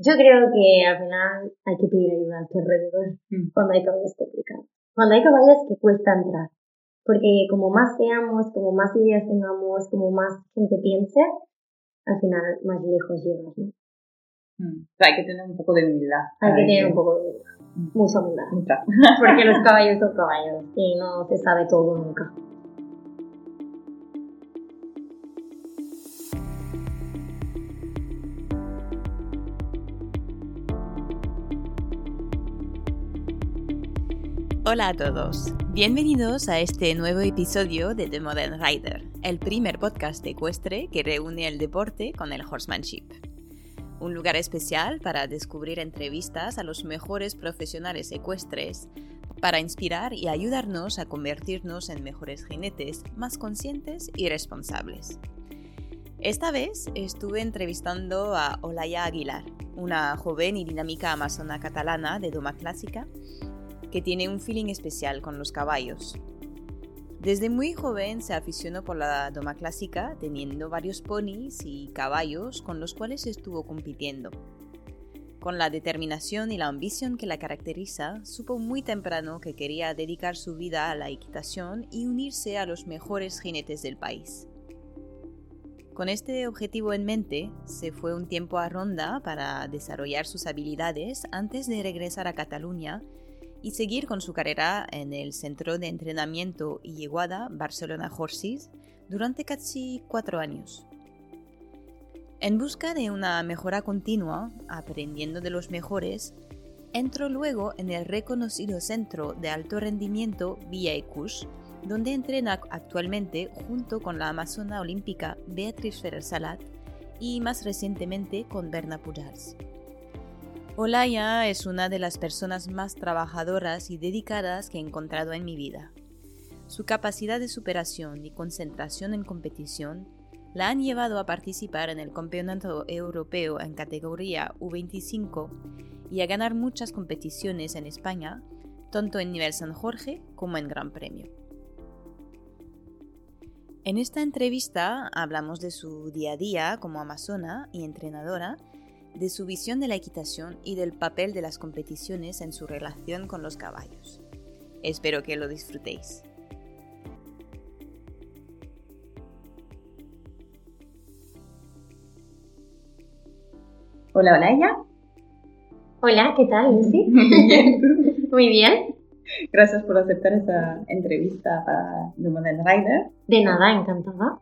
Yo creo que al final hay que pedir ayuda a tu alrededor Mm. cuando hay caballos complicados. Cuando hay caballos que cuesta entrar. Porque como más seamos, como más ideas tengamos, como más gente piense, al final más lejos llegas, ¿no? Mm. O sea, hay que tener un poco de humildad. Hay que tener un poco de humildad, mucha humildad. Mucha. Porque los caballos son caballos y no se sabe todo nunca. Hola a todos, bienvenidos a este nuevo episodio de The Modern Rider, el primer podcast ecuestre que reúne el deporte con el horsemanship. Un lugar especial para descubrir entrevistas a los mejores profesionales ecuestres, para inspirar y ayudarnos a convertirnos en mejores jinetes más conscientes y responsables. Esta vez estuve entrevistando a Olaya Aguilar, una joven y dinámica amazona catalana de doma clásica que tiene un feeling especial con los caballos. Desde muy joven se aficionó por la doma clásica, teniendo varios ponis y caballos con los cuales estuvo compitiendo. Con la determinación y la ambición que la caracteriza, supo muy temprano que quería dedicar su vida a la equitación y unirse a los mejores jinetes del país. Con este objetivo en mente, se fue un tiempo a Ronda para desarrollar sus habilidades antes de regresar a Cataluña y seguir con su carrera en el Centro de Entrenamiento y Yeguada Barcelona Horses durante casi cuatro años. En busca de una mejora continua, aprendiendo de los mejores, entró luego en el reconocido Centro de Alto Rendimiento Villa Ecus, donde entrena actualmente junto con la amazona olímpica Beatriz Ferrer Salat y más recientemente con Berna Pujals. Olaya es una de las personas más trabajadoras y dedicadas que he encontrado en mi vida. Su capacidad de superación y concentración en competición la han llevado a participar en el Campeonato Europeo en categoría U25 y a ganar muchas competiciones en España, tanto en nivel San Jorge como en Gran Premio. En esta entrevista hablamos de su día a día como amazona y entrenadora, de su visión de la equitación y del papel de las competiciones en su relación con los caballos. Espero que lo disfrutéis. Hola, Olaya. Hola, ¿qué tal, Lucy? Muy bien. Gracias por aceptar esta entrevista para The Modern Rider. De nada, encantada.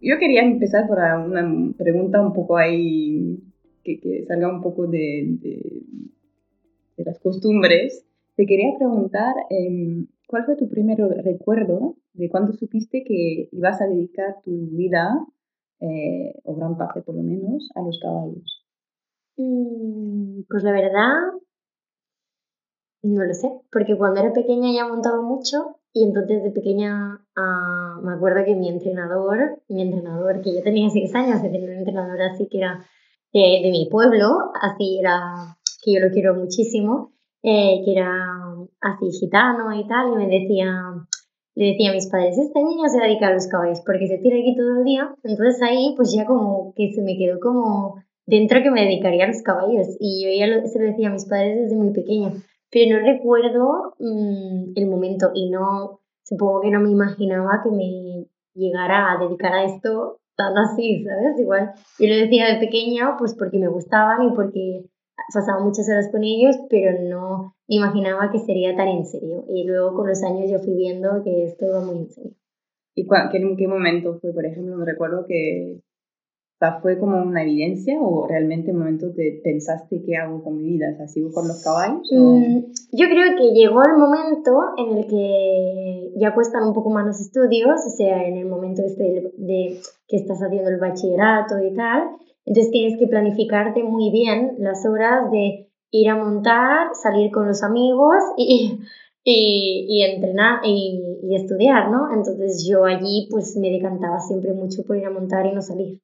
Yo quería empezar por una pregunta un poco ahí que, salga un poco de, de, las costumbres. Te quería preguntar, eh, ¿cuál fue tu primer recuerdo de cuando supiste que ibas a dedicar tu vida, eh, o gran parte por lo menos, a los caballos? Mm, Pues la verdad, no lo sé, porque cuando era pequeña ya montaba mucho y entonces de pequeña ah, me acuerdo que mi entrenador, mi entrenador, que yo tenía seis años, que tenía un entrenador así que era de, mi pueblo, así era, que yo lo quiero muchísimo, eh, que era así gitano y tal, y me decía, le decía a mis padres, este niño se dedica a los caballos porque se tira aquí todo el día, entonces ahí pues ya como que se me quedó como dentro que me dedicaría a los caballos y yo ya lo, se lo decía a mis padres desde muy pequeña, pero no recuerdo mmm, el momento y no, supongo que no me imaginaba que me llegara a dedicar a esto tan así, ¿sabes? Igual yo lo decía de pequeña pues porque me gustaban y porque pasaba muchas horas con ellos, pero no imaginaba que sería tan en serio. Y luego con los años yo fui viendo que esto iba muy en serio. ¿Y qué, en qué momento fue, por ejemplo? Me recuerdo que fue como una evidencia o realmente en momento te pensaste qué hago con mi vida, o sea, sigo con los caballos. Mm, yo creo que llegó el momento en el que ya cuestan un poco más los estudios, o sea, en el momento este de, que estás haciendo el bachillerato y tal, entonces tienes que planificarte muy bien las horas de ir a montar, salir con los amigos y, y, y entrenar y, y, estudiar, ¿no? Entonces yo allí pues me decantaba siempre mucho por ir a montar y no salir.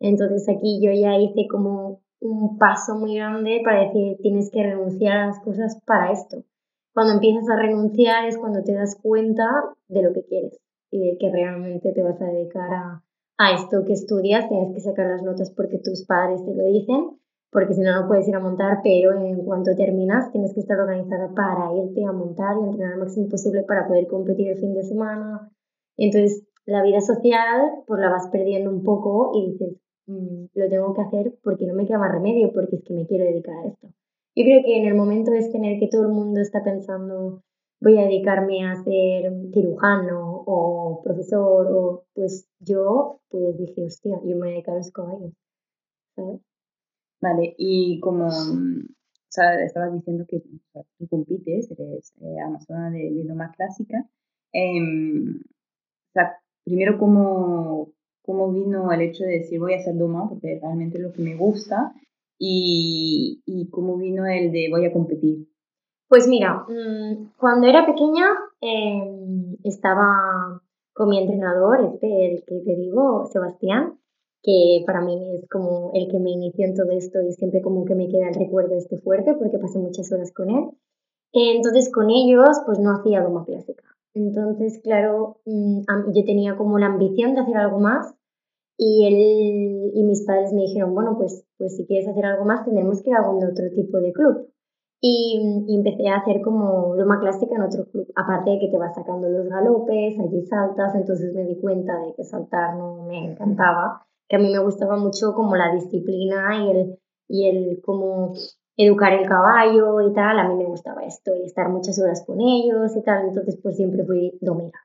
Entonces aquí yo ya hice como un paso muy grande para decir tienes que renunciar a las cosas para esto. Cuando empiezas a renunciar es cuando te das cuenta de lo que quieres y de que realmente te vas a dedicar a, a esto que estudias, tienes que sacar las notas porque tus padres te lo dicen, porque si no, no puedes ir a montar, pero en cuanto terminas tienes que estar organizada para irte a montar y entrenar lo máximo posible para poder competir el fin de semana. Entonces, la vida social, pues la vas perdiendo un poco y dices, mm, lo tengo que hacer porque no me queda más remedio, porque es que me quiero dedicar a esto. Yo creo que en el momento es tener que todo el mundo está pensando, voy a dedicarme a ser cirujano o profesor, o pues yo, pues dije, hostia, yo me voy a dedicar a los caballos. Vale, y como o sea, estabas diciendo que tú compites, eres eh, amazona de, de Doma Clásica, em, o sea, primero, ¿cómo, ¿cómo vino el hecho de decir voy a hacer Doma? Porque realmente es lo que me gusta, y, y cómo vino el de voy a competir. Pues mira, mm, cuando era pequeña em, estaba con mi entrenador, este, el que te digo, Sebastián, que para mí es como el que me inició en todo esto y siempre como que me queda el recuerdo este fuerte porque pasé muchas horas con él. Entonces con ellos pues no hacía doma clásica. Entonces, claro, mm, yo tenía como la ambición de hacer algo más y él y mis padres me dijeron, bueno, pues, pues si quieres hacer algo más tendremos que ir a algún otro tipo de club. Y, y, empecé a hacer como doma clásica en otro club. Aparte de que te vas sacando los galopes, allí saltas, entonces me di cuenta de que saltar no me encantaba que a mí me gustaba mucho como la disciplina y el, y el como educar el caballo y tal, a mí me gustaba esto y estar muchas horas con ellos y tal, entonces pues siempre fui domera.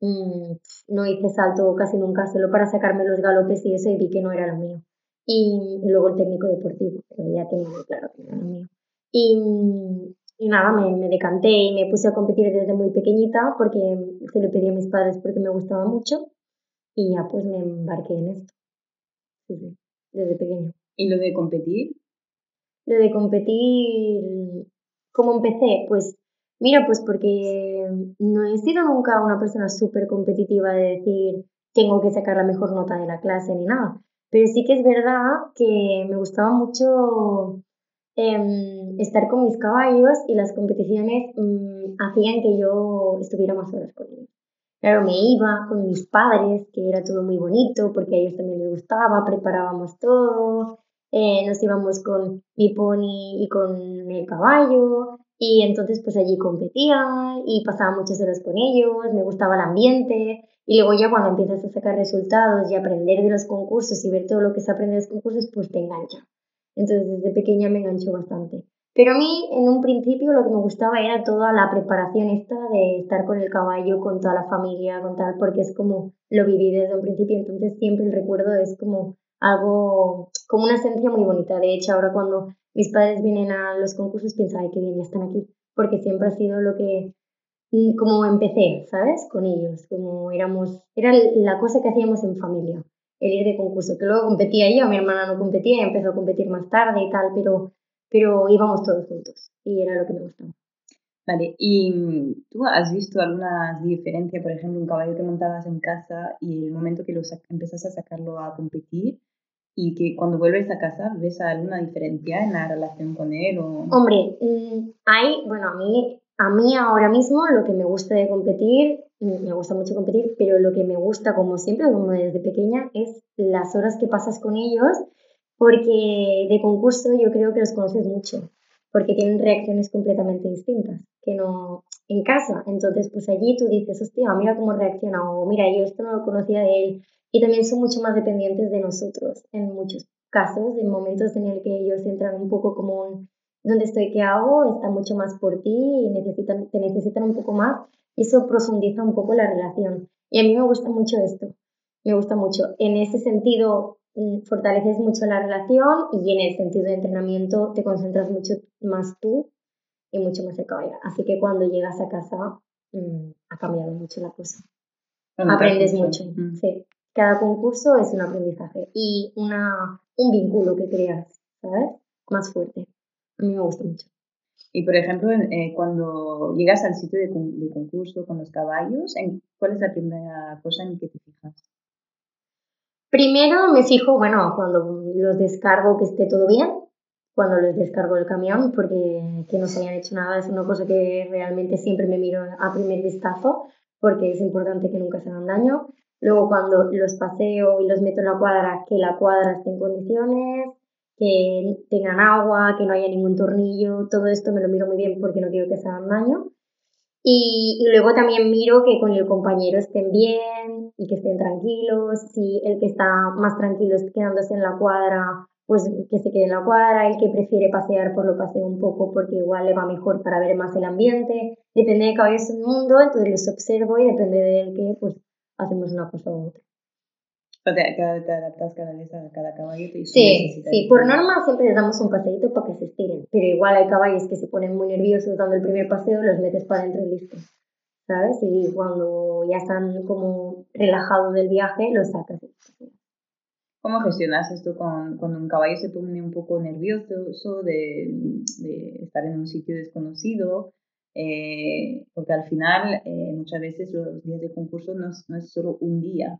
No hice salto casi nunca, solo para sacarme los galopes y eso y vi que no era lo mío. Y, luego el técnico deportivo, pero ya tenía claro que no era lo mío. Y, y nada, me, me, decanté y me puse a competir desde muy pequeñita porque se lo pedí a mis padres porque me gustaba mucho y ya pues me embarqué en esto desde pequeño. ¿Y lo de competir? Lo de competir, ¿cómo empecé? Pues mira, pues porque no he sido nunca una persona súper competitiva de decir tengo que sacar la mejor nota de la clase ni nada. Pero sí que es verdad que me gustaba mucho em, estar con mis caballos y las competiciones mm, hacían que yo estuviera más horas con ellos. Claro, me iba con mis padres, que era todo muy bonito porque a ellos también les gustaba, preparábamos todo, eh, nos íbamos con mi pony y con el caballo y entonces pues allí competía y pasaba muchas horas con ellos, me gustaba el ambiente y luego ya cuando empiezas a sacar resultados y aprender de los concursos y ver todo lo que se aprende de los concursos pues te engancha. Entonces desde pequeña me enganchó bastante. Pero a mí, en un principio, lo que me gustaba era toda la preparación esta de estar con el caballo, con toda la familia, con tal, porque es como lo viví desde un principio, entonces siempre el recuerdo es como algo, como una esencia muy bonita. De hecho, ahora cuando mis padres vienen a los concursos, pienso, ay, qué bien, ya están aquí, porque siempre ha sido lo que, mm, como empecé, ¿sabes? Con ellos, como éramos, era la cosa que hacíamos en familia, el ir de concurso, que luego competía yo, mi hermana no competía, empezó a competir más tarde y tal, pero pero íbamos todos juntos y era lo que me gustaba. Vale, ¿y mm, tú has visto alguna diferencia, por ejemplo, un caballo que montabas en casa y el momento que lo empezas a sacarlo a competir y que cuando vuelves a casa ves alguna diferencia en la relación con él? O... Hombre, mm, hay, bueno, a mí, a mí ahora mismo lo que me gusta de competir, mm, me gusta mucho competir, pero lo que me gusta, como siempre, como desde pequeña, es las horas que pasas con ellos porque de concurso yo creo que los conoces mucho, porque tienen reacciones completamente distintas, que no en casa. Entonces, pues allí tú dices, hostia, mira cómo reacciona, o mira, yo esto no lo conocía de él. Y también son mucho más dependientes de nosotros en muchos casos, en momentos en el que ellos entran un poco como un, ¿dónde estoy? ¿Qué hago? Está mucho más por ti y necesitan, te necesitan un poco más. Eso profundiza un poco la relación. Y a mí me gusta mucho esto. Me gusta mucho. En ese sentido, fortaleces mucho la relación y en el sentido de entrenamiento te concentras mucho más tú y mucho más el caballo. Así que cuando llegas a casa mm, ha cambiado mucho la cosa. Aprendes mucho, mm. sí. Cada concurso es un aprendizaje y una, un vínculo que creas, ¿sabes? Más fuerte. A mí me gusta mucho. Y por ejemplo, eh, cuando llegas al sitio de, de, concurso con los caballos, ¿cuál es la primera cosa en que te fijas? Primero me fijo, bueno, cuando los descargo que esté todo bien, cuando les descargo el camión, porque que no se hayan hecho nada es una cosa que realmente siempre me miro a primer vistazo, porque es importante que nunca se hagan daño. Luego cuando los paseo y los meto en la cuadra, que la cuadra esté en condiciones, que tengan agua, que no haya ningún tornillo, todo esto me lo miro muy bien porque no quiero que se hagan daño. Y, y, luego también miro que con el compañero estén bien y que estén tranquilos. Si el que está más tranquilo es quedándose en la cuadra, pues que se quede en la cuadra. El que prefiere pasear, pues lo pasea un poco porque igual le va mejor para ver más el ambiente. Depende de cada vez un mundo, entonces los observo y depende del que, pues hacemos una cosa u otra. Te, te, adaptas cada vez a cada caballo. sí, sí, por norma siempre les damos un paseíto para que se estiren, pero igual hay caballos que se ponen muy nerviosos dando el primer paseo, los metes para adentro y listo, ¿sabes? Y cuando ya están como relajados del viaje, los sacas. ¿Cómo gestionas esto con, cuando un caballo se pone un poco nervioso de, de estar en un sitio desconocido? Eh, porque al final eh, muchas veces los días de concurso no es, no es solo un día,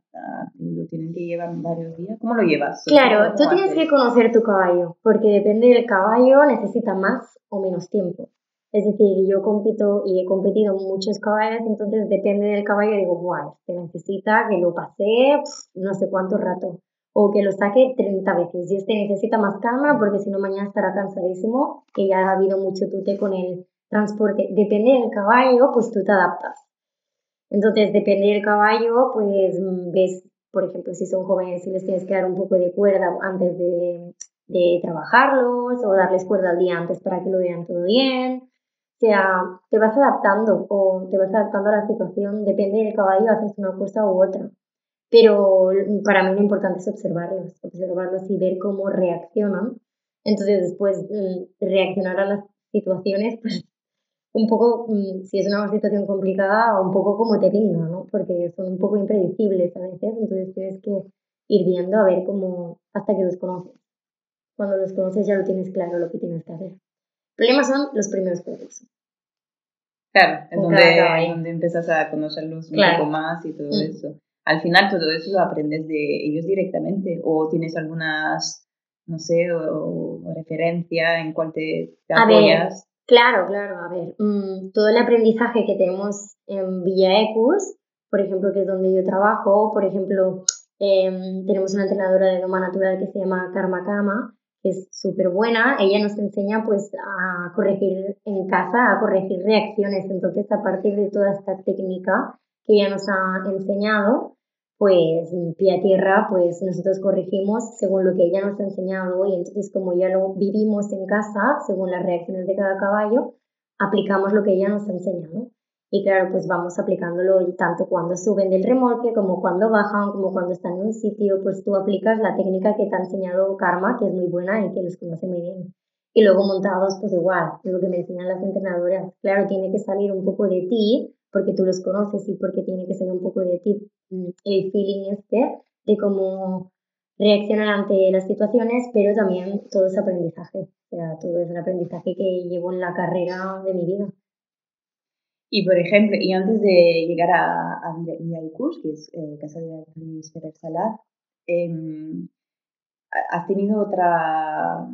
lo tienen que llevar varios días. ¿Cómo lo llevas? Claro, tú tienes que conocer tu caballo, porque depende del caballo, necesita más o menos tiempo. Es decir, yo compito y he competido muchos caballos, entonces depende del caballo, digo, guau, este necesita que lo pase no sé cuánto rato, o que lo saque 30 veces, y este necesita más calma porque si no mañana estará cansadísimo, que ya ha habido mucho tute con él transporte. Depende del caballo, pues tú te adaptas. Entonces, depende del caballo, pues mm, ves, por ejemplo, si son jóvenes, si les tienes que dar un poco de cuerda antes de, trabajarlos o darles cuerda al día antes para que lo vean todo bien. O sea, te vas adaptando o te vas adaptando a la situación, depende del caballo, haces una cosa u otra. Pero para mí lo importante es observarlos, observarlos y ver cómo reaccionan. Entonces, después mm, reaccionar a las situaciones, pues un poco, mm, si es una situación complicada, un poco como te venga, ¿no? Porque son un poco impredecibles a veces, entonces tienes que ir viendo a ver cómo, hasta que los conoces. Cuando los conoces ya lo tienes claro lo que tienes que hacer. El problema son los primeros procesos. Claro, es donde, donde empiezas a conocerlos un poco más y todo mm. eso. Al final todo eso lo aprendes de ellos directamente o tienes algunas, no sé, o, referencia en cuál te, te apoyas. Claro, claro, a ver, mm, todo el aprendizaje que tenemos en Villa Ecus, por ejemplo, que es donde yo trabajo, por ejemplo, em, tenemos una entrenadora de Doma Natural que se llama Karma Kama, que es súper buena, ella nos enseña pues a corregir en casa, a corregir reacciones, entonces a partir de toda esta técnica que ella nos ha enseñado, pues pie a tierra, pues nosotros corregimos según lo que ella nos ha enseñado y entonces como ya lo vivimos en casa, según las reacciones de cada caballo, aplicamos lo que ella nos ha enseñado. Y claro, pues vamos aplicándolo tanto cuando suben del remolque como cuando bajan, como cuando están en un sitio, pues tú aplicas la técnica que te ha enseñado Karma, que es muy buena y que los conoce muy bien. Y luego montados, pues igual, es lo que me enseñan las entrenadoras. Claro, tiene que salir un poco de ti, porque tú los conoces y porque tiene que salir un poco de ti el feeling este de cómo reaccionar ante las situaciones, pero también todo es aprendizaje, o sea, todo es el aprendizaje que llevo en la carrera de mi vida. Y por ejemplo, y antes de llegar a, a Villalcurs, que es eh, Casa de Actriz Pérez Salat, em, ¿has tenido otra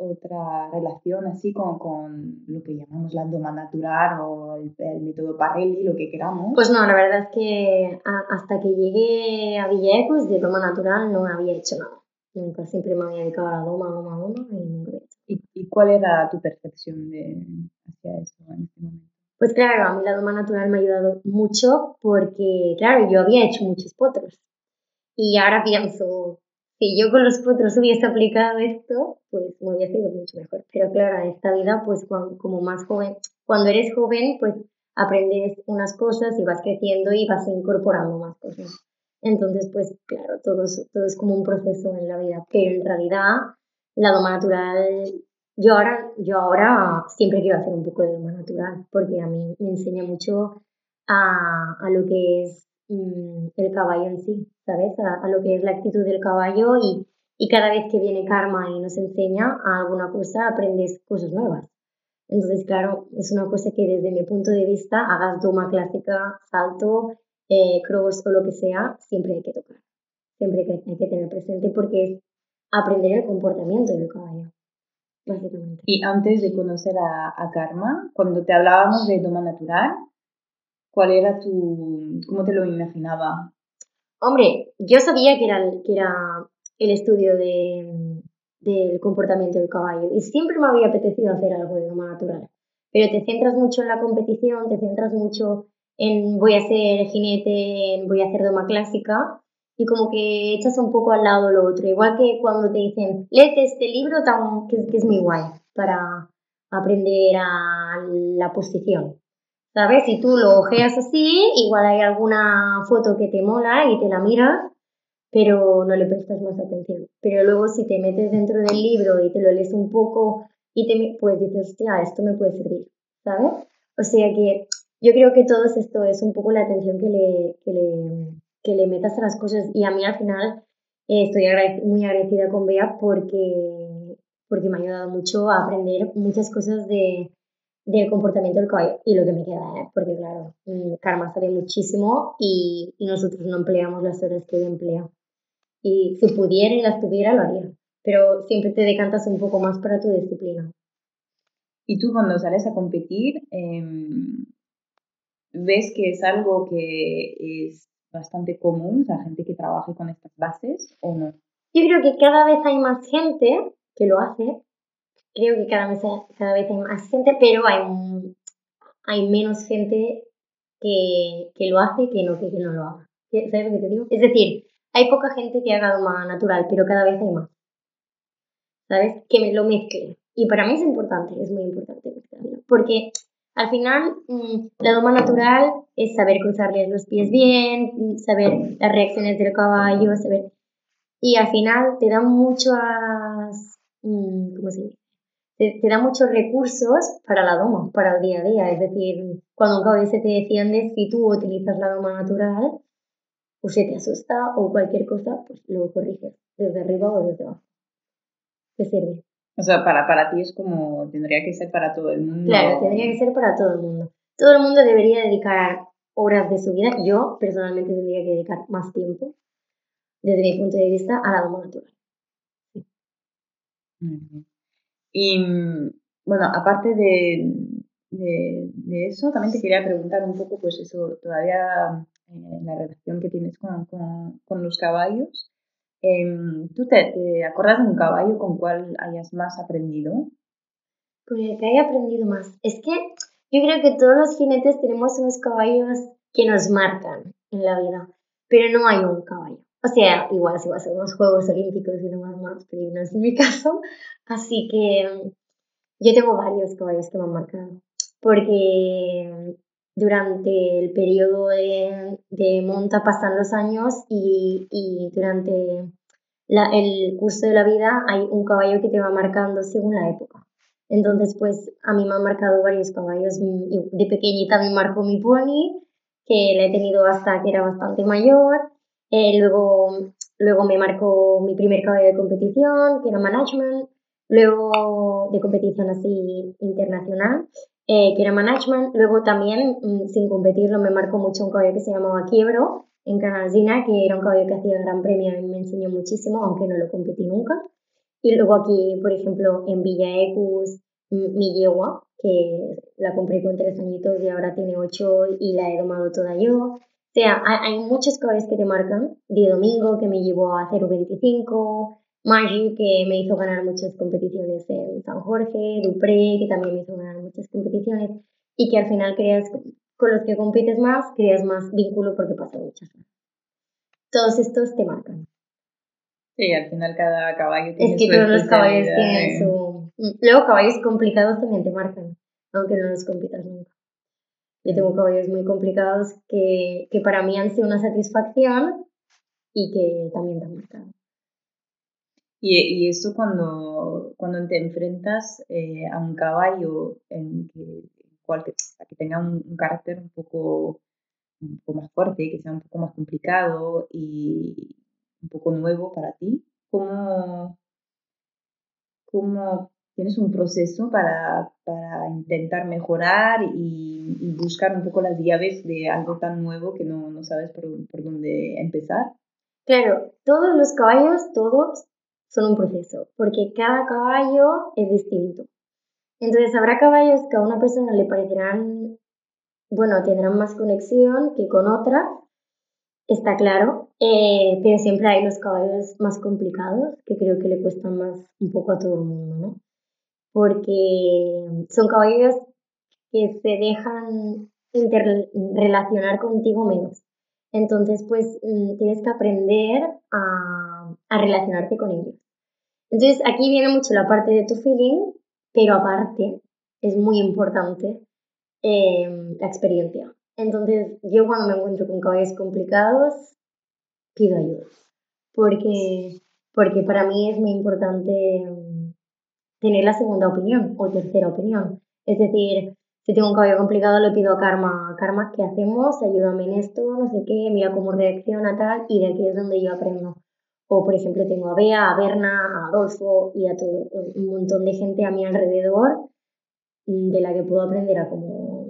otra relación así con, con, lo que llamamos la doma natural o el, método Parelli, lo que queramos? Pues no, la verdad es que hasta que llegué a Villecos de doma natural no había hecho nada. Nunca, siempre me había dedicado a la doma, doma, doma y nunca hecho. ¿Y, ¿Y, cuál era tu percepción de, hacia eso en este momento? Pues claro, a mí la doma natural me ha ayudado mucho porque, claro, yo había hecho muchos potros. Y ahora pienso, si yo con los potros hubiese aplicado esto, pues me hubiese ido mucho mejor. Pero claro, en esta vida, pues como más joven, cuando eres joven, pues aprendes unas cosas y vas creciendo y vas incorporando más cosas. Entonces, pues claro, todo es, todo es como un proceso en la vida, pero en realidad la doma natural, yo ahora, yo ahora siempre quiero hacer un poco de doma natural, porque a mí me enseña mucho a, a lo que es Mm, el caballo en sí, ¿sabes? A, lo que es la actitud del caballo y, y cada vez que viene Karma y nos enseña alguna cosa, aprendes cosas nuevas. Entonces, claro, es una cosa que desde mi punto de vista, hagas doma clásica, salto, eh, cross o lo que sea, siempre hay que tocar. Siempre hay que, tener presente porque es aprender el comportamiento del caballo, básicamente. Y antes de conocer a, a Karma, cuando te hablábamos de doma natural, ¿Cuál era tu, cómo te lo imaginaba? Hombre, yo sabía que era, que era el estudio de, del comportamiento del caballo. Y siempre me había apetecido hacer algo de doma natural. Pero te centras mucho en la competición, te centras mucho en voy a ser jinete, voy a hacer doma clásica, y como que echas un poco al lado lo otro. Igual que cuando te dicen, léete este libro que, que es muy guay para aprender a la posición. ¿Sabes? Si tú lo ojeas así, igual hay alguna foto que te mola y te la miras, pero no le prestas más atención. Pero luego si te metes dentro del libro y te lo lees un poco y te pues dices, hostia, esto me puede servir, ¿sabes? O sea que yo creo que todo esto es un poco la atención que le, que le, que le metas a las cosas y a mí al final eh, estoy muy agradecida con Bea porque, porque me ha ayudado mucho a aprender muchas cosas de, del comportamiento del caballo y lo que me queda, ¿eh? porque claro, mm, Karma sabe muchísimo y, y, nosotros no empleamos las horas que ella emplea. Y si pudiera y las tuviera, lo haría, pero siempre te decantas un poco más para tu disciplina. Y tú cuando sales a competir, em, ¿ves que es algo que es bastante común, o sea, gente que trabaje con estas bases o no? Yo creo que cada vez hay más gente que lo hace, creo que cada vez, cada vez hay más gente, pero hay, hay menos gente que, que lo hace que no que, no lo haga. ¿Sabes lo que te digo? Es decir, hay poca gente que haga doma natural, pero cada vez hay más. ¿Sabes? Que me lo mezcle. Y para mí es importante, es muy importante mezclarlo. Porque al final, mm, la doma natural es saber cruzarles los pies bien, saber las reacciones del caballo, saber... Y al final te da muchas... Mm, ¿Cómo se dice? Te, da muchos recursos para la doma, para el día a día. Es decir, cuando se te defiende, si tú utilizas la doma natural, o se te asusta o cualquier cosa, pues lo corriges desde arriba o desde abajo. Te sirve. O sea, para, para ti es como, tendría que ser para todo el mundo. Claro, tendría que ser para todo el mundo. Todo el mundo debería dedicar horas de su vida. Yo personalmente tendría que dedicar más tiempo, desde mi punto de vista, a la doma natural. Y bueno, aparte de, de, eso, también te quería preguntar un poco, pues eso, todavía eh, la relación que tienes con, con, los caballos. Em, ¿Tú te, te, acuerdas de un caballo con cual hayas más aprendido? Con el que haya aprendido más. Es que yo creo que todos los jinetes tenemos unos caballos que nos marcan en la vida, pero no hay un caballo. O sea, igual si va a ser unos Juegos Olímpicos y no más, más, no es mi caso. Así que mm, yo tengo varios caballos que me han marcado. Porque mm, durante el periodo de, de monta pasan los años y, y durante la, el curso de la vida hay un caballo que te va marcando según la época. Entonces, pues a mí me han marcado varios caballos. Mm, de pequeñita me marcó mi pony, que la he tenido hasta que era bastante mayor. Eh, luego, luego me marcó mi primer caballo de competición, que era management. Luego de competición así internacional, eh, que era management. Luego también, mm, sin competirlo, me marcó mucho un caballo que se llamaba Quiebro en Canalzina, que era un caballo que hacía gran premio y me enseñó muchísimo, aunque no lo competí nunca. Y luego aquí, por ejemplo, en Villa Ecus, mi yegua, que la compré con tres añitos y ahora tiene ocho y la he domado toda yo. O sea, hay, muchos caballos que te marcan. De Domingo, que me llevó a 0.25. Maggi, que me hizo ganar muchas competiciones en San Jorge. Dupré, que también me hizo ganar muchas competiciones. Y que al final creas, con los que compites más, creas más vínculo porque pasa muchas cosas. Todos estos te marcan. Sí, al final cada caballo tiene Es que todos los caballos tienen su... Luego caballos complicados también te marcan, aunque no los compitas nunca. Yo tengo caballos muy complicados que, que para mí han sido una satisfacción y que también te han marcado. Y, y esto cuando, cuando te enfrentas eh, a un caballo en que, cual que, tenga un, carácter un poco, un poco más fuerte, que sea un poco más complicado y un poco nuevo para ti, ¿cómo, cómo tienes un proceso para, para intentar mejorar y, y, buscar un poco las llaves de algo tan nuevo que no, no sabes por, por, dónde empezar. Claro, todos los caballos, todos, son un proceso, porque cada caballo es distinto. Entonces habrá caballos que a una persona le parecerán, bueno, tendrán más conexión que con otras, está claro, eh, pero siempre hay los caballos más complicados que creo que le cuestan más un poco a todo el mundo, ¿no? Porque son caballos que se dejan interrelacionar contigo menos. Entonces, pues mm, tienes que aprender a, a relacionarte con ellos. Entonces, aquí viene mucho la parte de tu feeling, pero aparte es muy importante eh, la experiencia. Entonces, yo cuando me encuentro con caballos complicados, pido ayuda. Porque, porque para mí es muy importante tener la segunda opinión o tercera opinión. Es decir, si tengo un caballo complicado, le pido a Karma, Karma, ¿qué hacemos? Ayúdame en esto, no sé qué, mira cómo reacciona tal, y de aquí es donde yo aprendo. O, por ejemplo, tengo a Bea, a Berna, a Adolfo y a todo un montón de gente a mi alrededor de la que puedo aprender a como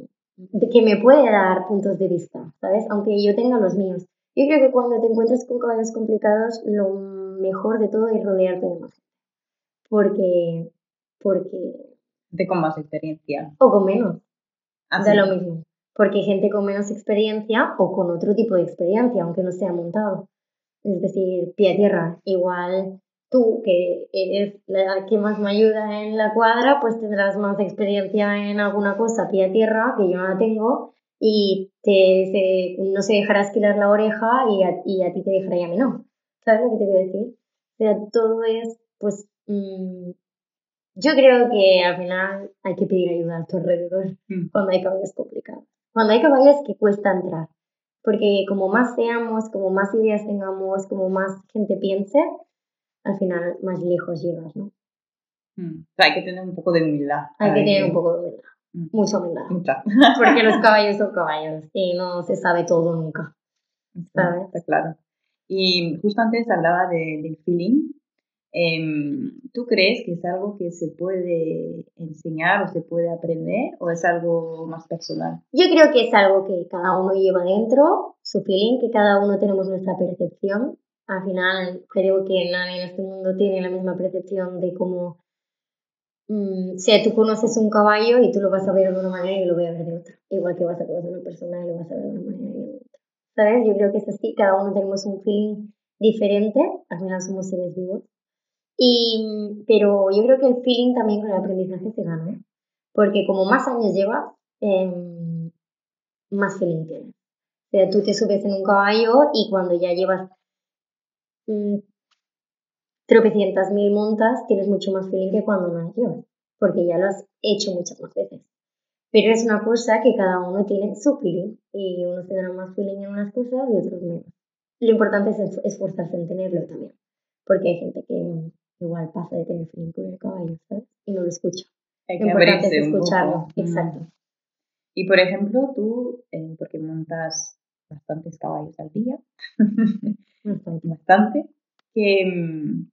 que me puede dar puntos de vista, ¿sabes? Aunque yo tenga los míos. Yo creo que cuando te encuentras con caballos complicados, lo mejor de todo es rodearte de más. Porque, porque... De con más experiencia. O con menos. Ah, da lo mismo. Porque gente con menos experiencia o con otro tipo de experiencia, aunque no sea montado. Es decir, pie a tierra. Igual tú, que eres la que más me ayuda en la cuadra, pues tendrás más experiencia en alguna cosa pie a tierra, que yo no la tengo, y te, no se dejará esquilar la oreja y a, y a ti te dejará y a mí no. ¿Sabes lo que te quiero decir? O sea, todo es, pues, mm, yo creo que al final hay que pedir ayuda a tu alrededor Mm. cuando hay caballos complicados. Cuando hay caballos que cuesta entrar. Porque como más seamos, como más ideas tengamos, como más gente piense, al final más lejos llegas, ¿no? Mm. O sea, hay que tener un poco de humildad. Hay que tener un poco de humildad, Mm. mucha humildad. Mucha. Porque los caballos son caballos y no se sabe todo nunca. ¿Sabes? Está claro. Y justo antes hablaba de- del feeling. Em, ¿Tú crees que es algo que se puede enseñar o se puede aprender o es algo más personal? Yo creo que es algo que cada uno lleva dentro, su feeling, que cada uno tenemos nuestra percepción. Al final, creo que nadie en este mundo tiene la misma percepción de cómo. mm, o sea, tú conoces un caballo y tú lo vas a ver de una manera y lo voy a ver de otra. Igual que vas a conocer a una persona y lo vas a ver de una manera y de otra. ¿Sabes? Yo creo que es así, cada uno tenemos un feeling diferente, al final somos seres vivos. Y, pero yo creo que el feeling también con el aprendizaje se gana, ¿eh? porque como más años llevas, em, más feeling tienes. O sea, tú te subes en un caballo y cuando ya llevas mm, tropecientas mil montas, tienes mucho más feeling que cuando no las llevas, porque ya lo has hecho muchas más veces. Pero es una cosa que cada uno tiene su feeling y unos tendrán más feeling en unas cosas y otros menos. Lo importante es esf- esforzarse en tenerlo también, porque hay gente que igual pasa de tener feeling con el caballo, ¿sabes? Y no lo escucha. Hay que importante abrirse es un escucharlo, poco. Exacto. Y por ejemplo, tú, eh, porque montas bastantes caballos al día, Bastante. bastante, que mm,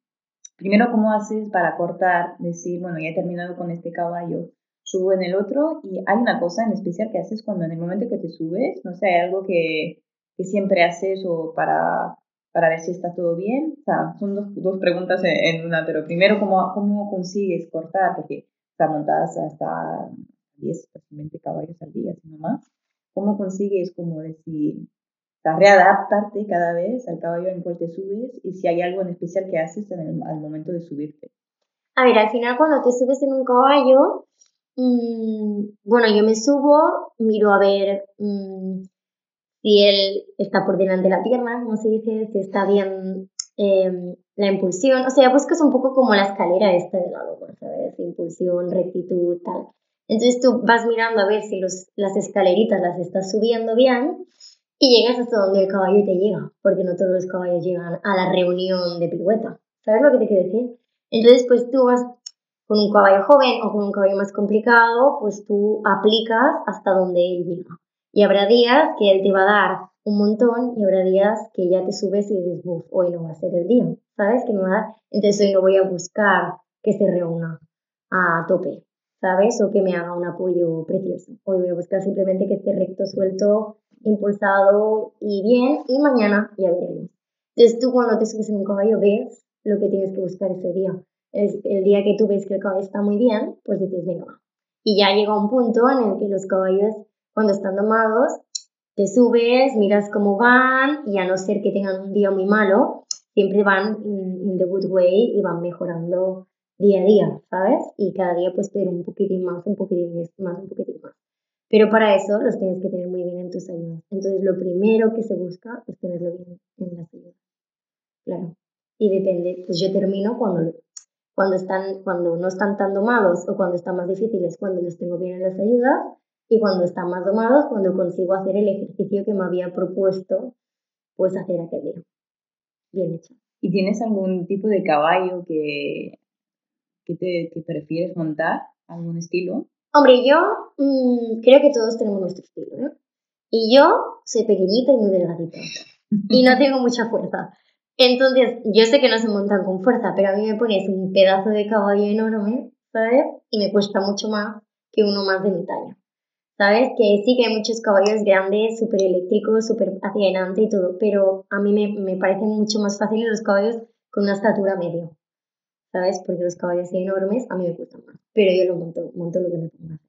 primero, ¿cómo haces para cortar? Decir, bueno, ya he terminado con este caballo, subo en el otro y hay una cosa en especial que haces cuando en el momento que te subes, no sé, hay algo que, que siempre haces o para, para ver si está todo bien. O sea, son dos, preguntas en, una, pero primero, ¿cómo, ¿cómo consigues cortar? Porque está montadas hasta 10, 20 caballos al día, si más. ¿Cómo consigues, como decir, o sea, readaptarte cada vez al caballo en cual te subes y si hay algo en especial que haces en el, al momento de subirte? A ver, al final cuando te subes en un caballo, mm, bueno, yo me subo, miro a ver mm, si él está por delante de la pierna, como se dice, si está bien eh, la impulsión. O sea, buscas un poco como la escalera esta de la loma, ¿sabes? Impulsión, rectitud, tal. Entonces tú vas mirando a ver si las escaleritas las estás subiendo bien y llegas hasta donde el caballo te llega, porque no todos los caballos llegan a la reunión de pirueta. ¿Sabes lo que te quiero decir? Entonces, pues tú vas con un caballo joven o con un caballo más complicado, pues tú aplicas hasta donde él llega. Y habrá días que él te va a dar un montón y habrá días que ya te subes y dices, uff, hoy no va a ser el día, ¿sabes? Que me va. Entonces hoy no voy a buscar que se reúna a tope, ¿sabes? O que me haga un apoyo precioso. Hoy voy a buscar simplemente que esté recto, suelto, impulsado y bien, y mañana ya veremos. Entonces tú cuando te subes en un caballo ves lo que tienes que buscar ese día. Es el día que tú ves que el caballo está muy bien, pues dices, venga. Y ya llega un punto en el que los caballos, cuando están domados, te subes, miras cómo van y a no ser que tengan un día muy malo, siempre van in, the good way y van mejorando día a día, ¿sabes? Y cada día pues pero un poquitín más, un poquitín más, un poquitín más. Pero para eso los tienes que tener muy bien en tus ayudas. Entonces lo primero que se busca es tenerlo bien en las ayudas. Claro. Y depende, pues yo termino cuando, cuando, están, cuando no están tan domados o cuando están más difíciles, cuando los tengo bien en las ayudas y cuando están más domados, cuando consigo hacer el ejercicio que me había propuesto pues hacer aquel día. Bien hecho. ¿Y tienes algún tipo de caballo que, que te que prefieres montar? ¿Algún estilo? Hombre, yo mm, creo que todos tenemos nuestro estilo, ¿no? Y yo soy pequeñita y muy delgadita. y no tengo mucha fuerza. Entonces, yo sé que no se montan con fuerza, pero a mí me pones un pedazo de caballo enorme, ¿sabes? Y me cuesta mucho más que uno más de mi talla. ¿Sabes? Que sí que hay muchos caballos grandes, súper eléctricos, súper hacia adelante y todo, pero a mí me, me parecen mucho más fáciles los caballos con una estatura media. ¿Sabes? Porque los caballos enormes a mí me gustan más, pero yo lo monto, monto lo que me ponga.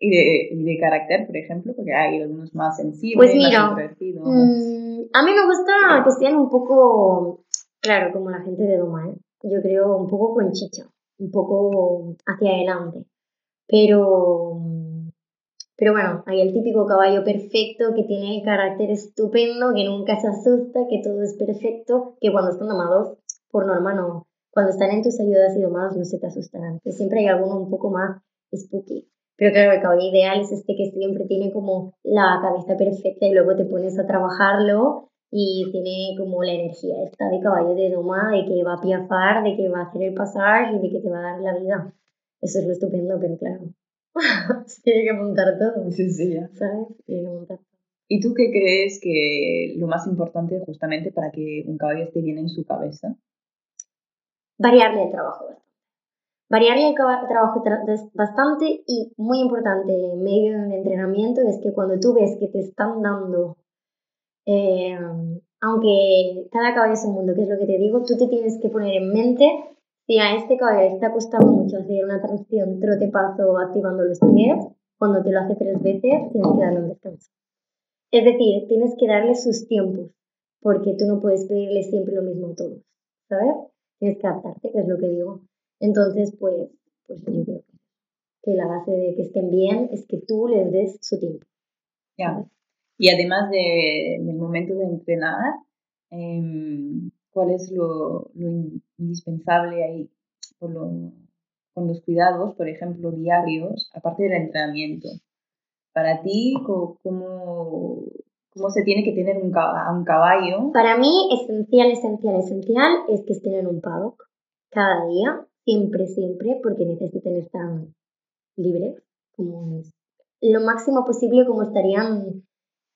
¿Y de, y de carácter, por ejemplo? Porque hay algunos más sensibles, pues mira, mm, a mí me gusta que sean un poco, claro, como la gente de Doma, ¿eh? yo creo un poco con chicha, un poco hacia adelante. Pero pero bueno, hay el típico caballo perfecto que tiene carácter estupendo, que nunca se asusta, que todo es perfecto, que cuando están domados, por norma no. Cuando están en tus ayudas y domados no se te asustarán, que siempre hay alguno un poco más spooky. Pero claro, el caballo ideal es este que siempre tiene como la cabeza perfecta y luego te pones a trabajarlo y tiene como la energía esta de caballo de doma, de que va a piafar, de que va a hacer el pasar y de que te va a dar la vida. Eso es lo estupendo, pero claro, tiene que montar todo. Sí, sí, ya. ¿Sabes? Tiene que montar ¿Y tú qué crees que lo más importante justamente para que un caballo esté bien en su cabeza? Variarle el trabajo Variarle el trabajo bastante y muy importante en medio de un entrenamiento es que cuando tú ves que te están dando, eh, aunque cada caballo es un mundo, que es lo que te digo, tú te tienes que poner en mente si a este caballo le está costando mucho hacer una transición trote-paso activando los pies, cuando te lo hace tres veces, tienes que darle un descanso. Es decir, tienes que darle sus tiempos, porque tú no puedes pedirle siempre lo mismo a todos, ¿sabes? Tienes que adaptarte, que es lo que digo. Entonces, pues, pues yo creo que la base de que estén bien es que tú les des su tiempo. Ya. Y además de, del momento de entrenar, eh, cuál es lo, indispensable ahí con los cuidados, por ejemplo, diarios, aparte del entrenamiento. Para ti, ¿cómo, cómo se tiene que tener un, un caballo? Para mí, esencial, esencial, esencial es que estén en un paddock cada día, siempre, siempre, porque necesitan estar libres, como lo máximo posible como estarían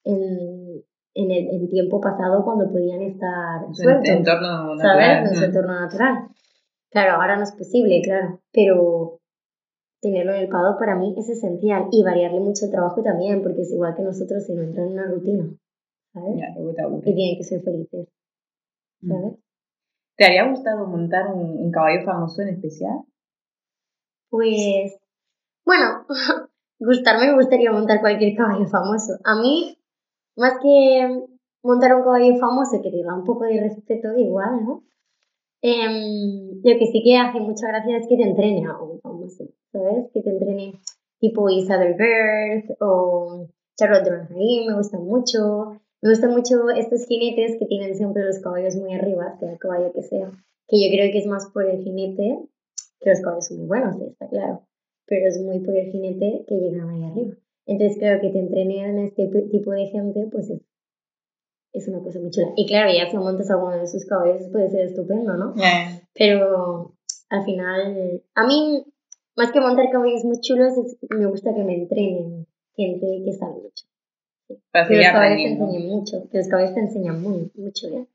en, en el tiempo pasado cuando podían estar sueltos, en, entorno natural, En su entorno natural. Claro, ahora no es posible, claro, pero tenerlo en el pado para mí es esencial y variarle mucho el trabajo también, porque es igual que nosotros si no entran en una rutina, ¿sabes? y tienen que ser felices, mm. ¿sabes? ¿Te habría gustado montar un, un caballo famoso en especial? Pues, bueno, gustarme me gustaría montar cualquier caballo famoso. A mí más que montar un caballo famoso que te da un poco de respeto, igual, ¿no? Eh, lo que sí que hace mucha gracia es que te entrene a un famoso, ¿sabes? Que te entrene tipo Isabel Bird o Charlotte Durham, me gustan mucho. Me gustan mucho estos jinetes que tienen siempre los caballos muy arriba, sea el caballo que sea. Que yo creo que es más por el jinete, que los caballos son muy buenos, está claro. Pero es muy por el jinete que llegan ahí arriba. Entonces, claro, que te entrenen este tipo de gente, pues es, es una cosa muy chula. Y claro, ya si montas alguno de sus caballos puede ser estupendo, ¿no? Pero al final, a mí, más que montar caballos muy chulos, me gusta que me entrenen gente que sabe mucho. que los caballos te enseñan mucho, que los caballos te enseñan muy, mucho, ¿ya?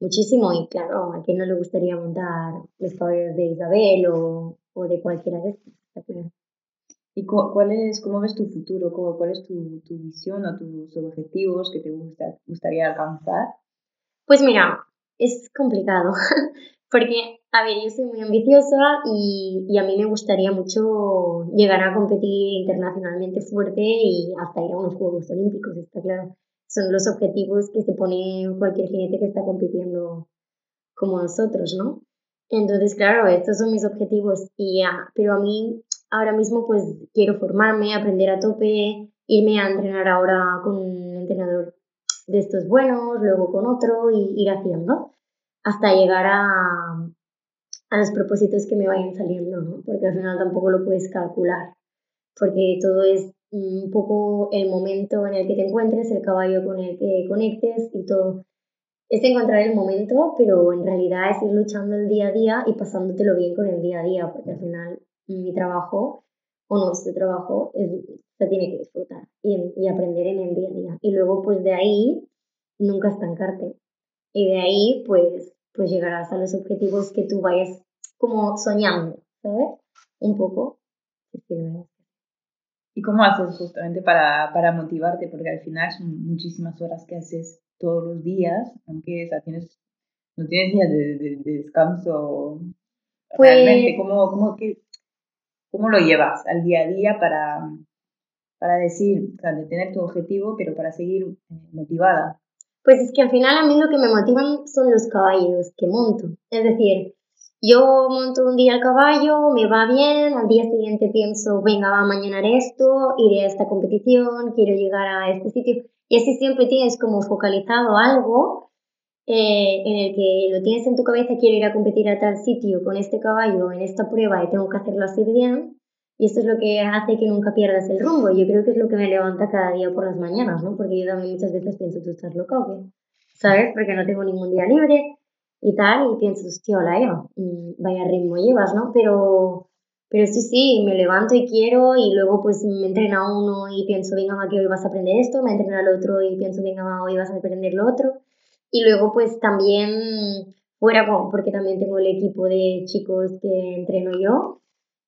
Muchísimo, y claro, a quién no le gustaría montar los caballos de Isabel o, o de cualquiera de estos, ¿Y cuál es, cómo ves tu futuro? ¿Cuál es tu, tu visión o tus objetivos que te gusta, gustaría alcanzar? Pues mira, es complicado, porque, a ver, yo soy muy ambiciosa y, y, a mí me gustaría mucho llegar a competir internacionalmente fuerte y hasta ir a unos Juegos Olímpicos, está claro. Son los objetivos que se pone cualquier jinete que está compitiendo como nosotros, ¿no? Entonces, claro, estos son mis objetivos, y ya, pero a mí ahora mismo pues quiero formarme, aprender a tope, irme a entrenar ahora con un entrenador de estos buenos, luego con otro y ir haciendo hasta llegar a, a los propósitos que me vayan saliendo, ¿no? Porque al final tampoco lo puedes calcular, porque todo es un poco el momento en el que te encuentres, el caballo con el que conectes y todo. Es encontrar el momento, pero en realidad es ir luchando el día a día y pasándotelo bien con el día a día, porque al final mi trabajo o nuestro trabajo es, se tiene que disfrutar y, y, aprender en el día a día. Y luego, pues de ahí, nunca estancarte. Y de ahí, pues, pues llegarás a los objetivos que tú vayas como soñando, ¿sabes? Un poco. ¿Y cómo haces justamente para, para motivarte? Porque al final son muchísimas horas que haces todos los días, aunque o tienes, no tienes días de, de, de descanso. Pues, realmente, ¿cómo, cómo, que, ¿Cómo lo llevas al día a día para, para decir, o tener tu objetivo, pero para seguir eh, motivada? Pues es que al final a mí lo que me motivan son los caballos que monto. Es decir, yo monto un día el caballo, me va bien, al día siguiente pienso, venga, va mañana esto, iré a esta competición, quiero llegar a este sitio. Y así siempre tienes como focalizado algo eh, en el que lo tienes en tu cabeza, quiero ir a competir a tal sitio con este caballo en esta prueba y tengo que hacerlo así bien. Y esto es lo que hace que nunca pierdas el rumbo. Yo creo que es lo que me levanta cada día por las mañanas, ¿no? Porque yo también muchas veces pienso, tú estás loca o qué, ¿sabes? Porque no tengo ningún día libre y tal, y pienso, hostia, hola Eva, mm, vaya ritmo llevas, ¿no? Pero, pero sí, sí, me levanto y quiero, y luego pues me entrena uno y pienso, venga, que hoy vas a aprender esto, me entrena el otro y pienso, venga, hoy vas a aprender lo otro. Y luego pues también fuera, porque también tengo el equipo de chicos que entreno yo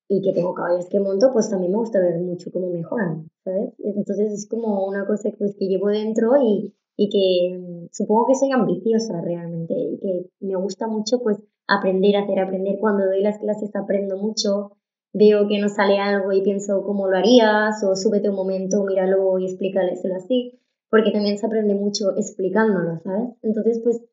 y que tengo caballos que monto, pues también me gusta ver mucho cómo mejoran, ¿sabes? Entonces es como una cosa pues, que llevo dentro y, y que mm, supongo que soy ambiciosa realmente y que me gusta mucho pues aprender hacer, aprender. Cuando doy las clases aprendo mucho, veo que no sale algo y pienso cómo lo harías o súbete un momento, míralo y explícaleselo así porque también se aprende mucho explicándolo, ¿sabes? Entonces, pues,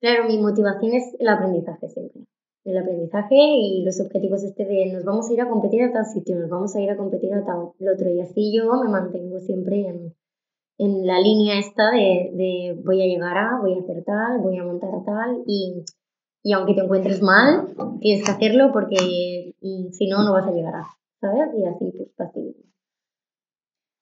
claro, mi motivación es el aprendizaje siempre. El aprendizaje y los objetivos este de nos vamos a ir a competir a tal sitio, nos vamos a ir a competir a tal otro. Y así yo me mantengo siempre en, en la línea esta de, de, voy a llegar a, voy a hacer tal, voy a montar a tal y, y aunque te encuentres mal, tienes que hacerlo porque mm, si no, no vas a llegar a, ¿sabes? Y así pues fácil.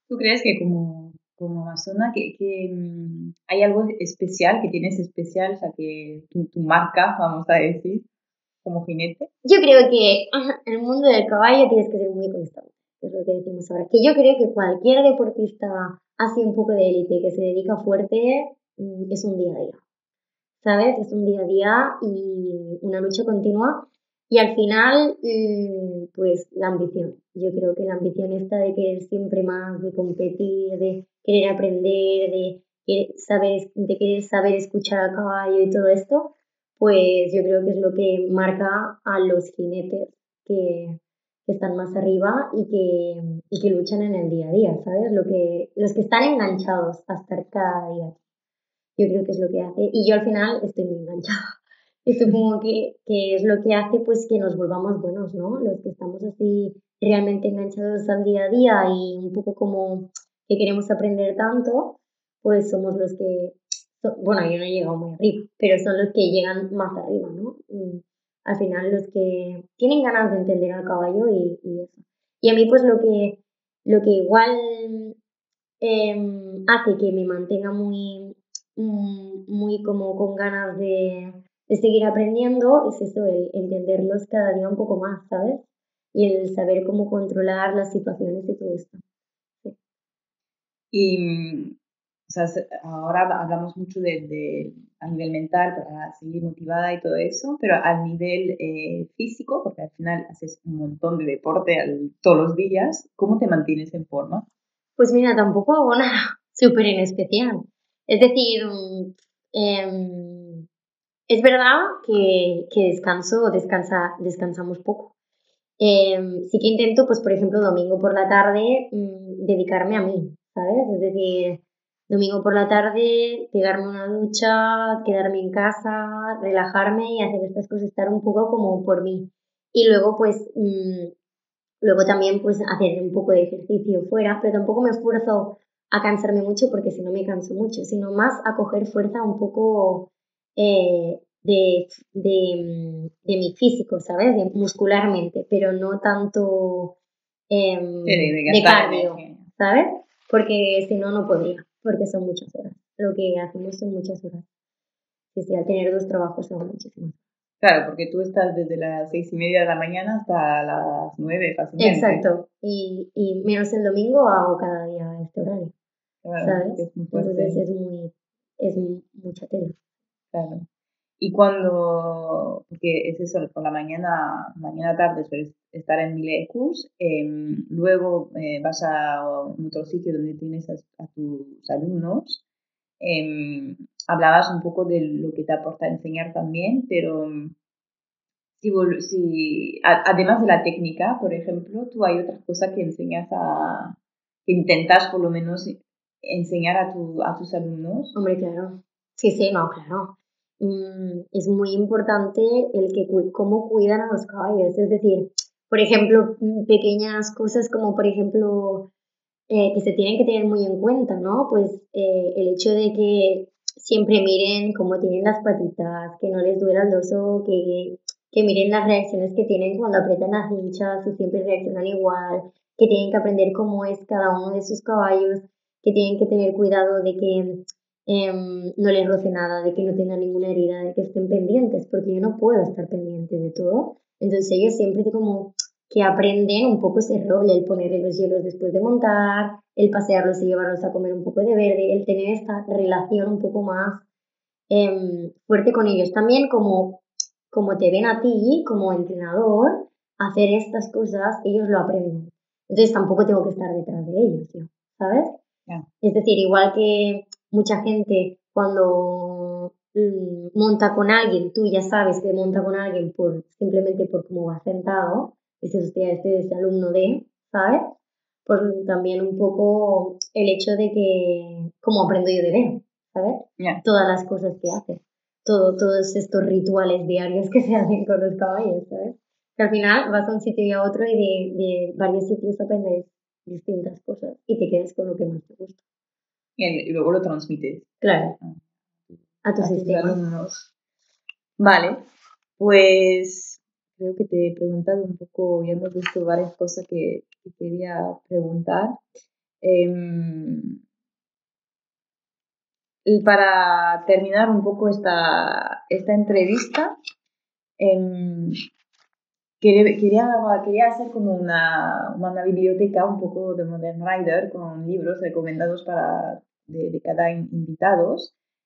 ¿Tú crees que como como Amazona, que, que mm, hay algo especial, que tienes especial, o sea, que tu, marca, vamos a decir, como jinete? Yo creo que el mundo del caballo tienes que ser muy constante, es lo que decimos ahora. Que yo creo que cualquier deportista hace un poco de élite, que se dedica fuerte, mm, es un día a día. ¿Sabes? Es un día a día y una lucha continua. Y al final, mm, pues la ambición. Yo creo que la ambición está de querer siempre más, de competir, de querer aprender, de querer saber, de querer saber escuchar al caballo y todo esto, pues yo creo que es lo que marca a los jinetes que, que están más arriba y que, y que luchan en el día a día, ¿sabes? Lo que, los que están enganchados a estar cada día. Yo creo que es lo que hace. Y yo al final estoy muy enganchada. Y supongo que, que es lo que hace pues que nos volvamos buenos, ¿no? Los que estamos así realmente enganchados al día a día y un poco como que queremos aprender tanto, pues somos los que, bueno, yo no he llegado muy arriba, pero son los que llegan más arriba, ¿no? Al final los que tienen ganas de entender al caballo y, eso. Y a mí pues lo que, lo que igual em, hace que me mantenga muy, mm, muy como con ganas de, de seguir aprendiendo es eso, el entenderlos cada día un poco más, ¿sabes? Y el saber cómo controlar las situaciones y todo esto. Y o sea, ahora hablamos mucho de, a nivel mental para seguir motivada y todo eso, pero a nivel eh, físico, porque al final haces un montón de deporte todos los días, ¿cómo te mantienes en forma? Pues mira, tampoco hago nada súper en especial. Es decir, em, es verdad que, que descanso, descansa, descansamos poco. Em, sí que intento, pues por ejemplo, domingo por la tarde mm, dedicarme a mí, ¿sabes? Es decir, domingo por la tarde, pegarme una ducha, quedarme en casa, relajarme y hacer estas cosas, estar un poco como por mí. Y luego, pues, mm, luego también, pues, hacer un poco de ejercicio fuera, pero tampoco me esfuerzo a cansarme mucho porque si no me canso mucho, sino más a coger fuerza un poco eh, de, de, de, mi físico, ¿sabes? De, muscularmente, pero no tanto em, de, cardio, ¿sabes? Porque si no, no podría, porque son muchas horas. Lo que hacemos son muchas horas. Que si al tener dos trabajos son muchísimas. Claro, porque tú estás desde las seis y media de la mañana hasta las nueve, fácilmente. Exacto. Y, y menos el domingo hago cada día este horario. ¿Sabes? Es Entonces es muy, es mucha tela. Claro. Y cuando, porque es eso, por la mañana, mañana tarde estar en Milecus, em, luego eh, vas a otro sitio donde tienes a, tus alumnos. Em, hablabas un poco de lo que te aporta enseñar también, pero si, si además de la técnica, por ejemplo, tú hay otras cosas que enseñas a, que intentas por lo menos enseñar a, tu, a tus alumnos. Hombre, claro. Sí, sí, no, claro. Mm, es muy importante el que cómo cuidan a los caballos. Es decir, por ejemplo, mm, pequeñas cosas como, por ejemplo, eh, que se tienen que tener muy en cuenta, ¿no? Pues eh, el hecho de que siempre miren cómo tienen las patitas, que no les duela el dorso, que, que miren las reacciones que tienen cuando aprietan las hinchas, y siempre reaccionan igual, que tienen que aprender cómo es cada uno de sus caballos, que tienen que tener cuidado de que Em, no les roce nada, de que no tengan ninguna herida, de que estén pendientes, porque yo no puedo estar pendiente de todo. Entonces ellos siempre como que aprenden un poco ese rol, el ponerle los hielos después de montar, el pasearlos y llevarlos a comer un poco de verde, el tener esta relación un poco más em, fuerte con ellos. También como, como te ven a ti como entrenador hacer estas cosas, ellos lo aprenden. Entonces tampoco tengo que estar detrás de ellos, ¿sabes? Es decir, igual que mucha gente cuando mm, monta con alguien, tú ya sabes que monta con alguien por, simplemente por cómo va sentado, dices, hostia, este es alumno de, ¿sabes? Por también un poco el hecho de que, como aprendo yo de ver, ¿sabes? Todas las cosas que hace, todo, todos estos rituales diarios que se hacen con los caballos, ¿sabes? Que al final vas a un sitio y a otro y de, de varios sitios aprendes distintas cosas y te quedas con lo que más te gusta y luego lo transmites. Claro. A tus, alumnos. Vale, pues creo que te he preguntado un poco, ya hemos visto varias cosas que, quería preguntar. Em, y para terminar un poco esta, esta entrevista, em, quería, quería, hacer como una, una, biblioteca un poco de Modern Rider con libros recomendados para de, cada invitado.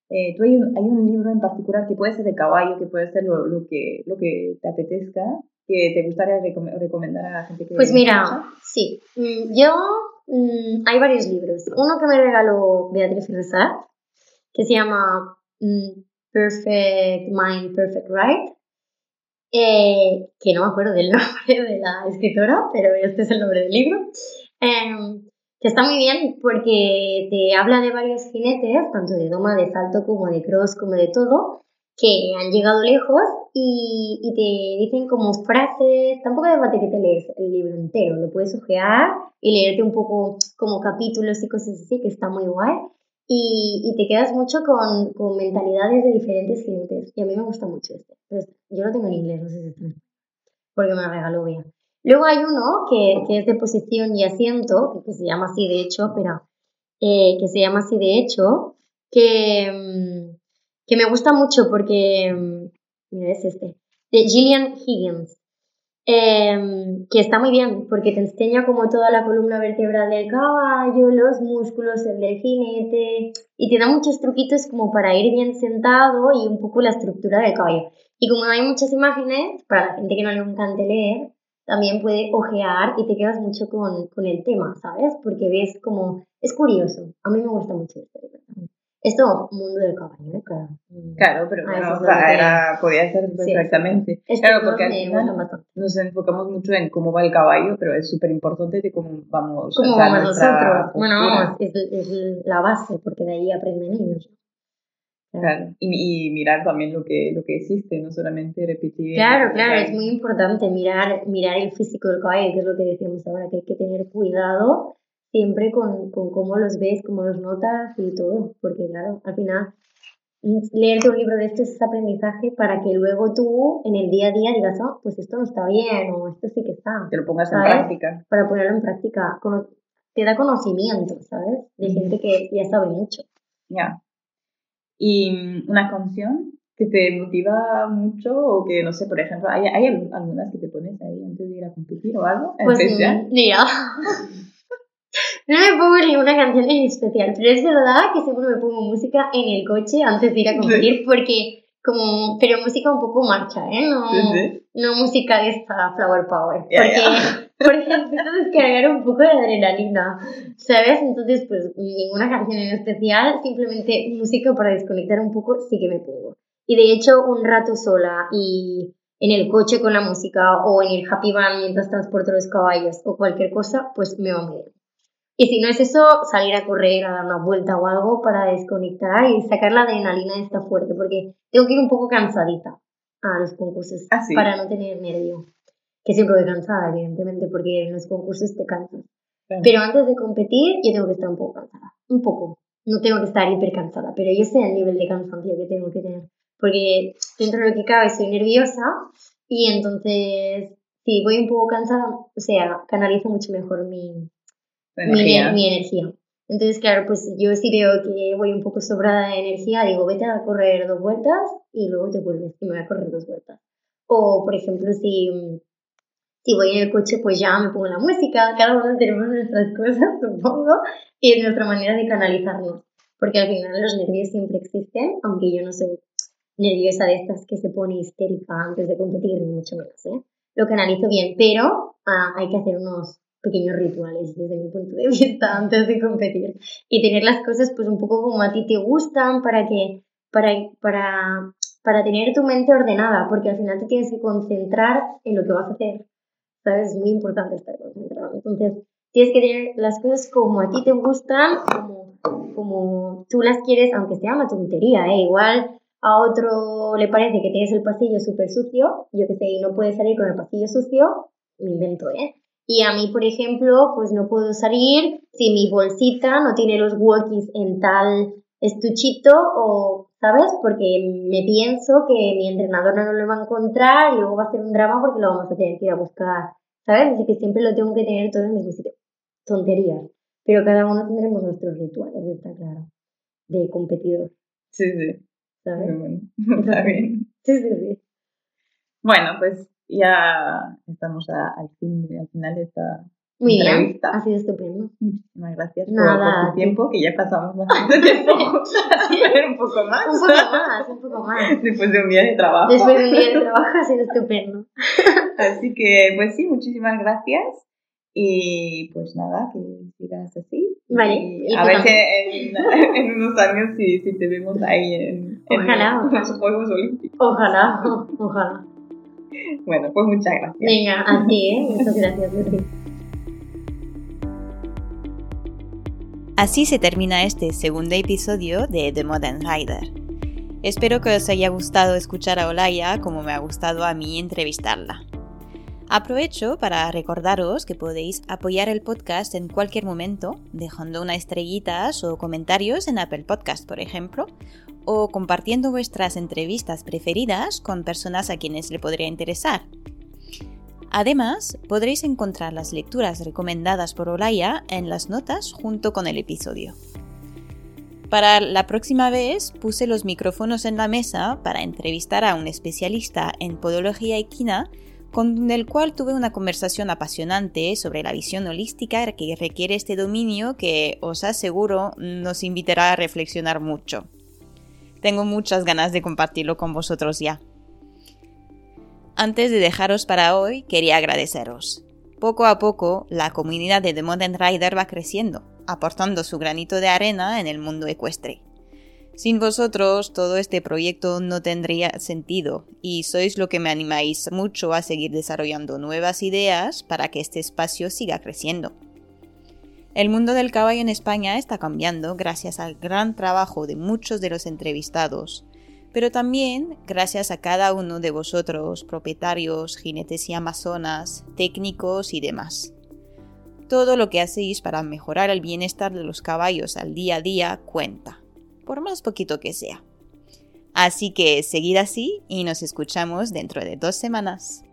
Eh, tú hay un, hay un, libro en particular que puede ser de caballo, que puede ser lo, lo, que, lo que te apetezca, que te gustaría recomendar a la gente que... Pues mira, sí, mm, yo mm, hay varios libros. Uno que me regaló Beatriz Rezat, que se llama mm, Perfect Mind, Perfect Right, eh, que no me acuerdo del nombre de la escritora, pero este es el nombre del libro, em, que está muy bien porque te habla de varios jinetes, tanto de doma, de salto, como de cross, como de todo, que han llegado lejos y, y te dicen como frases, tampoco de falta que te lees el libro entero, lo puedes ojear y leerte un poco como capítulos y cosas así, que está muy guay y, y te quedas mucho con, con, mentalidades de diferentes jinetes. Y a mí me gusta mucho este. Pues yo lo tengo en inglés, no sé si está porque me lo regaló bien. Luego hay uno que, es de posición y asiento, que se llama así de hecho, pero eh, que se llama así de hecho, que, mm, que me gusta mucho porque, mm, mira, es este, de Gillian Higgins. Em, que está muy bien porque te enseña como toda la columna vertebral del caballo, los músculos, el del jinete y te da muchos truquitos como para ir bien sentado y un poco la estructura del caballo. Y como hay muchas imágenes, para la gente que no le encante leer, también puede ojear y te quedas mucho con, con el tema, ¿sabes? Porque ves como, es curioso, a mí me gusta mucho este Esto, mundo del caballo, ¿eh? claro. Claro, pero Ah, bueno, o sea, era, podía ser Sí. perfectamente. Estos Claro, porque al final nos enfocamos mucho en cómo va el caballo, pero es súper importante de cómo vamos Como o sea, vamos nosotros. Bueno, postura. vamos, es, es la base, porque de ahí aprenden ellos. Claro, y, y mirar también lo que, lo que existe, no solamente repetir. Claro, claro, es muy importante mirar, mirar el físico del caballo, que es lo que decíamos ahora, que hay que tener cuidado siempre con, con cómo los ves, cómo los notas y todo, porque claro, al final leerte un libro de estos es aprendizaje para que luego tú en el día a día digas, oh, pues esto no está bien o esto sí que está, Que lo pongas en ¿sabes? práctica. para ponerlo en práctica. Te da conocimiento, ¿sabes? De gente que ya sabe mucho. Ya. Y mm, una canción que te motiva mucho o que, no sé, por ejemplo, ¿hay, hay al- algunas que te pones ahí antes de ir a competir o algo? en Pues especial? mm, mira, no me pongo ni una canción en especial, pero es verdad que siempre me pongo música en el coche antes de ir a competir porque como, pero música un poco marcha, ¿eh? No, Sí, sí. no música de esta flower power, Ya, porque, porque necesito descargar un poco de adrenalina, ¿sabes? Entonces, pues ninguna canción en especial, simplemente música para desconectar un poco sí que me pongo. Y de hecho, un rato sola y en el coche con la música o en el happy van mientras transporto los caballos o cualquier cosa, pues me va muy bien. Y si no es eso, salir a correr, a dar una vuelta o algo para desconectar y sacar la adrenalina esta fuerte, porque tengo que ir un poco cansadita a los concursos Ah, sí. para no tener nervio. Que siempre voy cansada, evidentemente, porque en los concursos te cansas. Claro. Pero antes de competir, yo tengo que estar un poco cansada. Un poco. No tengo que estar hiper cansada, pero yo sé el nivel de cansancio que tengo que tener. Porque dentro de lo que cabe soy nerviosa y entonces, si voy un poco cansada, o sea, canalizo mucho mejor mi, Mi, energía. ener- mi energía. Entonces, claro, pues yo si veo que voy un poco sobrada de energía, digo, vete a correr dos vueltas y luego te vuelves y me voy a correr dos vueltas. O, por ejemplo, si, si voy en el coche, pues ya me pongo la música, cada uno tenemos nuestras cosas, supongo, y es nuestra manera de canalizarnos. Porque al final los nervios siempre existen, aunque yo no soy nerviosa de estas que se pone histérica antes de competir, ni mucho menos, ¿eh? Lo canalizo bien, pero ah, hay que hacer unos pequeños rituales desde mi punto de vista antes de competir y tener las cosas pues un poco como a ti te gustan para que para para para tener tu mente ordenada porque al final te tienes que concentrar en lo que vas a hacer sabes es muy importante estar concentrado entonces tienes que tener las cosas como a ti te gustan como como tú las quieres aunque sea una tontería ¿eh? igual a otro le parece que tienes el pasillo súper sucio yo que sé y no puedes salir con el pasillo sucio me invento ¿eh? Y a mí, por ejemplo, pues no puedo salir si mi bolsita no tiene los walkies en tal estuchito o, ¿sabes? Porque me pienso que mi entrenador no lo va a encontrar y luego va a ser un drama porque lo vamos a tener que ir a buscar, ¿sabes? Así que siempre lo tengo que tener todo en el mismo sitio. Tonterías. Pero cada uno tendremos nuestros rituales, está claro, de competidor, Sí, sí. ¿sabes? Pero bueno, está bien. Sí, sí, sí. Bueno, pues ya estamos a- al, fin, al final de esta Muy bien, entrevista. ha sido estupendo. Muchísimas gracias por- Nada, por, a tu ti. tiempo, que ya pasamos bastante tiempo pero un poco más. Un poco más, un poco más. Después de un día de trabajo. Después de un día de trabajo ha sido estupendo. Así que, pues sí, muchísimas gracias. Y pues nada, que sigas así. Vale, Y y a ver si en, en unos años si, si te vemos ahí en, en Ojalá, los ojalá. Juegos Olímpicos. Ojalá, ojalá. Bueno, pues muchas gracias. Venga, a ti, ¿eh? Muchas gracias. Así se termina este segundo episodio de The Modern Rider. Espero que os haya gustado escuchar a Olaya como me ha gustado a mí entrevistarla. Aprovecho para recordaros que podéis apoyar el podcast en cualquier momento, dejando unas estrellitas o comentarios en Apple Podcast, por ejemplo, o compartiendo vuestras entrevistas preferidas con personas a quienes le podría interesar. Además, podréis encontrar las lecturas recomendadas por Olaya en las notas junto con el episodio. Para la próxima vez puse los micrófonos en la mesa para entrevistar a un especialista en podología equina con el cual tuve una conversación apasionante sobre la visión holística que requiere este dominio que os aseguro nos invitará a reflexionar mucho. Tengo muchas ganas de compartirlo con vosotros ya. Antes de dejaros para hoy, quería agradeceros. Poco a poco, la comunidad de The Modern Rider va creciendo, aportando su granito de arena en el mundo ecuestre. Sin vosotros todo este proyecto no tendría sentido y sois lo que me animáis mucho a seguir desarrollando nuevas ideas para que este espacio siga creciendo. El mundo del caballo en España está cambiando gracias al gran trabajo de muchos de los entrevistados, pero también gracias a cada uno de vosotros, propietarios, jinetes y amazonas, técnicos y demás. Todo lo que hacéis para mejorar el bienestar de los caballos al día a día cuenta por más poquito que sea. Así que seguid así y nos escuchamos dentro de dos semanas.